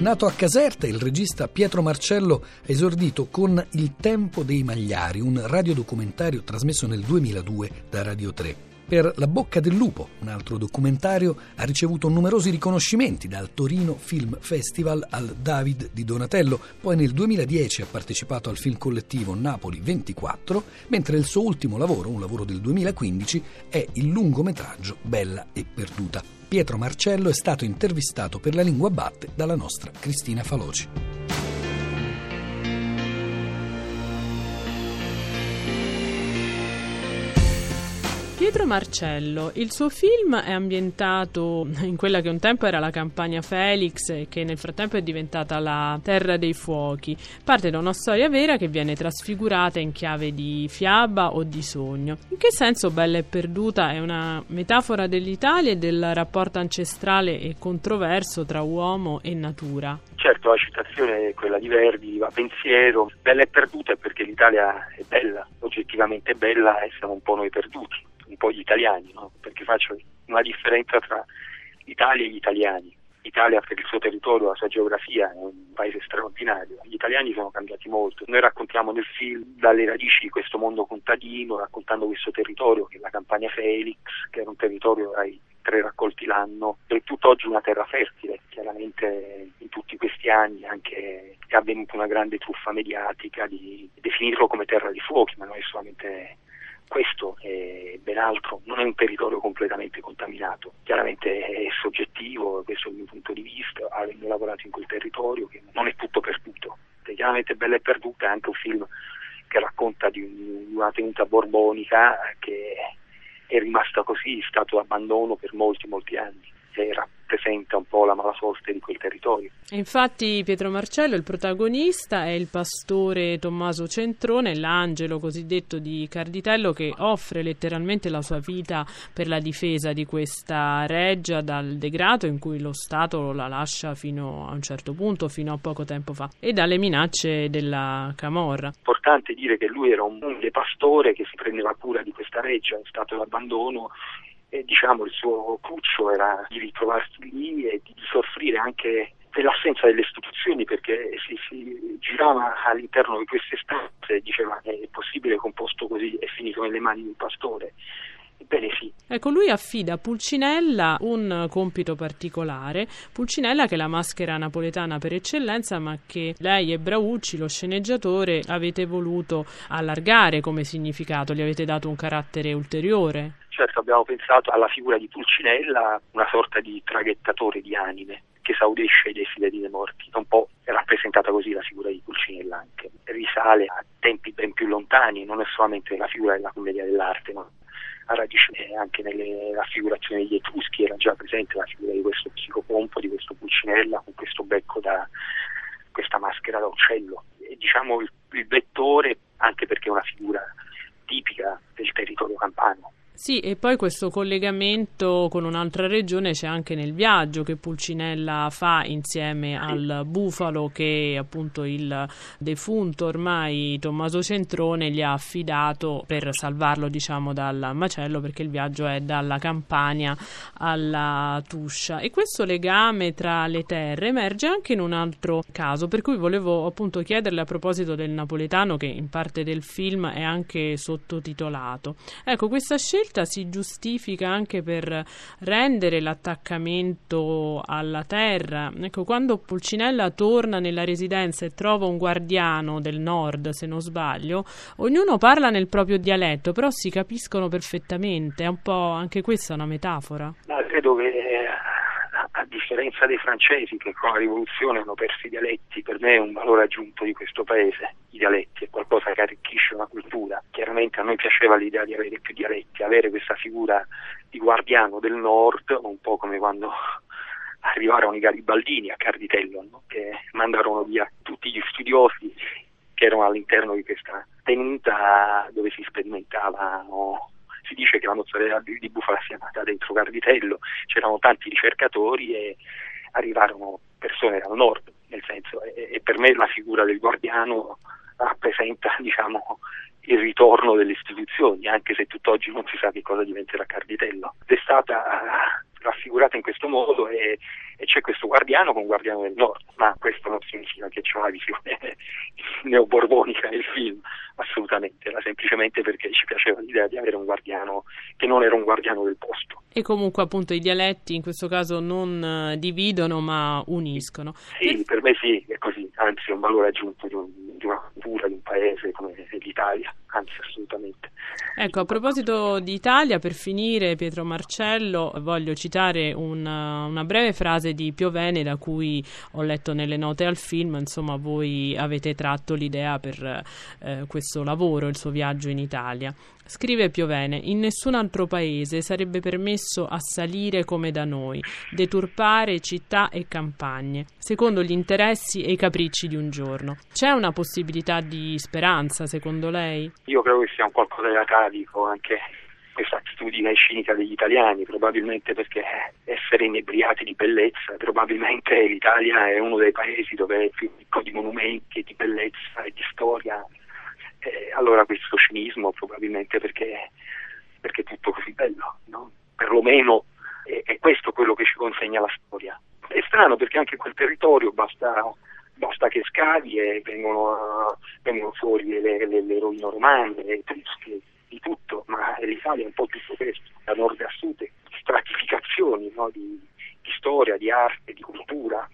Nato a Caserta, il regista Pietro Marcello ha esordito con Il tempo dei magliari, un radiodocumentario trasmesso nel 2002 da Radio 3. Per La bocca del lupo, un altro documentario, ha ricevuto numerosi riconoscimenti dal Torino Film Festival al David di Donatello, poi nel 2010 ha partecipato al film collettivo Napoli 24, mentre il suo ultimo lavoro, un lavoro del 2015, è il lungometraggio Bella e perduta. Pietro Marcello è stato intervistato per la lingua batte dalla nostra Cristina Faloci. Pietro Marcello, il suo film è ambientato in quella che un tempo era la campagna Felix e che nel frattempo è diventata la Terra dei Fuochi. Parte da una storia vera che viene trasfigurata in chiave di fiaba o di sogno. In che senso Bella e perduta è una metafora dell'Italia e del rapporto ancestrale e controverso tra uomo e natura? Certo, la citazione è quella di Verdi, va pensiero, bella e perduta è perché l'Italia è bella, oggettivamente bella e siamo un po' noi perduti po' gli italiani, no? perché faccio una differenza tra l'Italia e gli italiani. L'Italia per il suo territorio, la sua geografia è un paese straordinario, gli italiani sono cambiati molto. Noi raccontiamo nel film dalle radici di questo mondo contadino, raccontando questo territorio che è la campagna Felix, che era un territorio ai tre raccolti l'anno, è tutt'oggi una terra fertile, chiaramente in tutti questi anni anche è avvenuta una grande truffa mediatica di definirlo come terra di fuochi, ma non è solamente questo è ben altro, non è un territorio completamente contaminato, chiaramente è soggettivo, questo è il mio punto di vista, avendo lavorato in quel territorio che non è tutto perduto, chiaramente Bella e Perduta è anche un film che racconta di una tenuta borbonica che è rimasta così, stato d'abbandono per molti molti anni, era rappresenta un po' la malasorte di quel territorio. Infatti Pietro Marcello, il protagonista, è il pastore Tommaso Centrone, l'angelo cosiddetto di Carditello che offre letteralmente la sua vita per la difesa di questa reggia dal degrado in cui lo Stato la lascia fino a un certo punto, fino a poco tempo fa, e dalle minacce della Camorra. Importante dire che lui era un pastore che si prendeva cura di questa reggia in stato d'abbandono e diciamo il suo cruccio era di ritrovarsi lì e di soffrire anche dell'assenza delle istituzioni perché si, si, girava all'interno di queste stanze e diceva che è possibile che un posto così è finito nelle mani di un pastore Ebbene sì. Ecco, lui affida a Pulcinella un compito particolare. Pulcinella che è la maschera napoletana per eccellenza, ma che lei e Braucci, lo sceneggiatore, avete voluto allargare come significato, gli avete dato un carattere ulteriore. Certo, abbiamo pensato alla figura di Pulcinella, una sorta di traghettatore di anime che esaudisce i desideri dei morti. Un po' è rappresentata così la figura di Pulcinella anche. Risale a tempi ben più lontani, non è solamente la figura della commedia dell'arte, ma a radice anche nelle raffigurazioni degli Etruschi era già presente la figura di questo psicopompo, di questo Pulcinella con questo becco da questa maschera da uccello. E, diciamo il, il vettore, anche perché è una figura tipica del territorio campano, sì, e poi questo collegamento con un'altra regione c'è anche nel viaggio che Pulcinella fa insieme al bufalo che appunto il defunto ormai Tommaso Centrone gli ha affidato per salvarlo diciamo dal macello perché il viaggio è dalla Campania alla Tuscia e questo legame tra le terre emerge anche in un altro caso per cui volevo appunto chiederle a proposito del napoletano che in parte del film è anche sottotitolato. Ecco, questa scelta scelta si giustifica anche per rendere l'attaccamento alla terra. Ecco, quando Pulcinella torna nella residenza e trova un guardiano del nord, se non sbaglio, ognuno parla nel proprio dialetto, però si capiscono perfettamente. È un po' anche questa una metafora. Ma credo che a differenza dei francesi che con la rivoluzione hanno perso i dialetti, per me è un valore aggiunto di questo paese. I dialetti è qualcosa che arricchisce una cultura. Chiaramente a noi piaceva l'idea di avere più dialetti, avere questa figura di guardiano del nord, un po' come quando arrivarono i garibaldini a Carditello, no? che mandarono via tutti gli studiosi che erano all'interno di questa tenuta dove si sperimentavano si dice che la mozzarella di, bufala sia nata dentro Carditello, c'erano tanti ricercatori e arrivarono persone dal nord, nel senso, e, e per me la figura del guardiano rappresenta diciamo, il ritorno delle istituzioni, anche se tutt'oggi non si sa che cosa diventerà Carditello. È stata raffigurata in questo modo e, e, c'è questo guardiano con guardiano del nord, ma questo non significa che c'è una visione neoborbonica nel film, assolutamente, era semplicemente perché ci piaceva l'idea di avere un guardiano che non era un guardiano del posto. E comunque appunto i dialetti in questo caso non uh, dividono ma uniscono. Sì, per... per me sì, è così, anzi è un valore aggiunto di, un, di una cultura, di un paese come l'Italia, anzi assolutamente. Ecco, a proposito di Italia, per finire Pietro Marcello, voglio citare una, una breve frase di Piovene da cui ho letto nelle note al film, insomma voi avete tratto l'idea per eh, questo lavoro, il suo viaggio in Italia. Scrive Piovene, in nessun altro paese sarebbe permesso assalire come da noi, deturpare città e campagne, secondo gli interessi e i capricci di un giorno. C'è una possibilità di speranza, secondo lei? Io credo che sia un qualcosa di atavico anche questa attitudine cinica degli italiani, probabilmente perché essere inebriati di bellezza, probabilmente l'Italia è uno dei paesi dove è più ricco di monumenti, di bellezza e di storia eh, allora questo cinismo probabilmente perché, perché è tutto così bello, no? perlomeno è, è, questo quello che ci consegna la storia. È strano perché anche quel territorio basta, basta che scavi e vengono, vengono fuori le, le, le rovine romane, le etrusche, di tutto, ma l'Italia è un po' tutto questo, da nord a sud, stratificazioni no? di, di storia, di arte, di cultura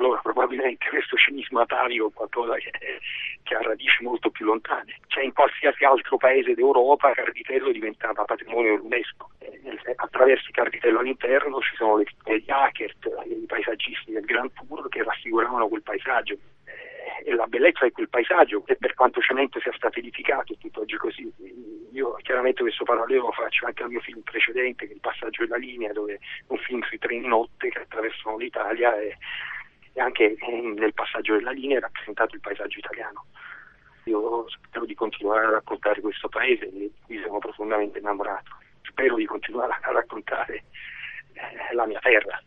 allora probabilmente questo cinismo atavico è qualcosa che, che, ha radici molto più lontane. Cioè in qualsiasi altro paese d'Europa Carditello diventava patrimonio dell'UNESCO. Eh, attraverso il Carditello all'interno ci sono le pitture di i paesaggisti del Grand Tour che raffiguravano quel paesaggio eh, e la bellezza di quel paesaggio e per quanto cemento sia stato edificato tutt'oggi così. Io chiaramente questo parallelo lo faccio anche al mio film precedente che è Il passaggio della linea dove è un film sui treni notte che attraversano l'Italia e e anche nel passaggio della linea è rappresentato il paesaggio italiano. Io spero di continuare a raccontare questo paese di cui sono profondamente innamorato. Spero di continuare a raccontare eh, la mia terra.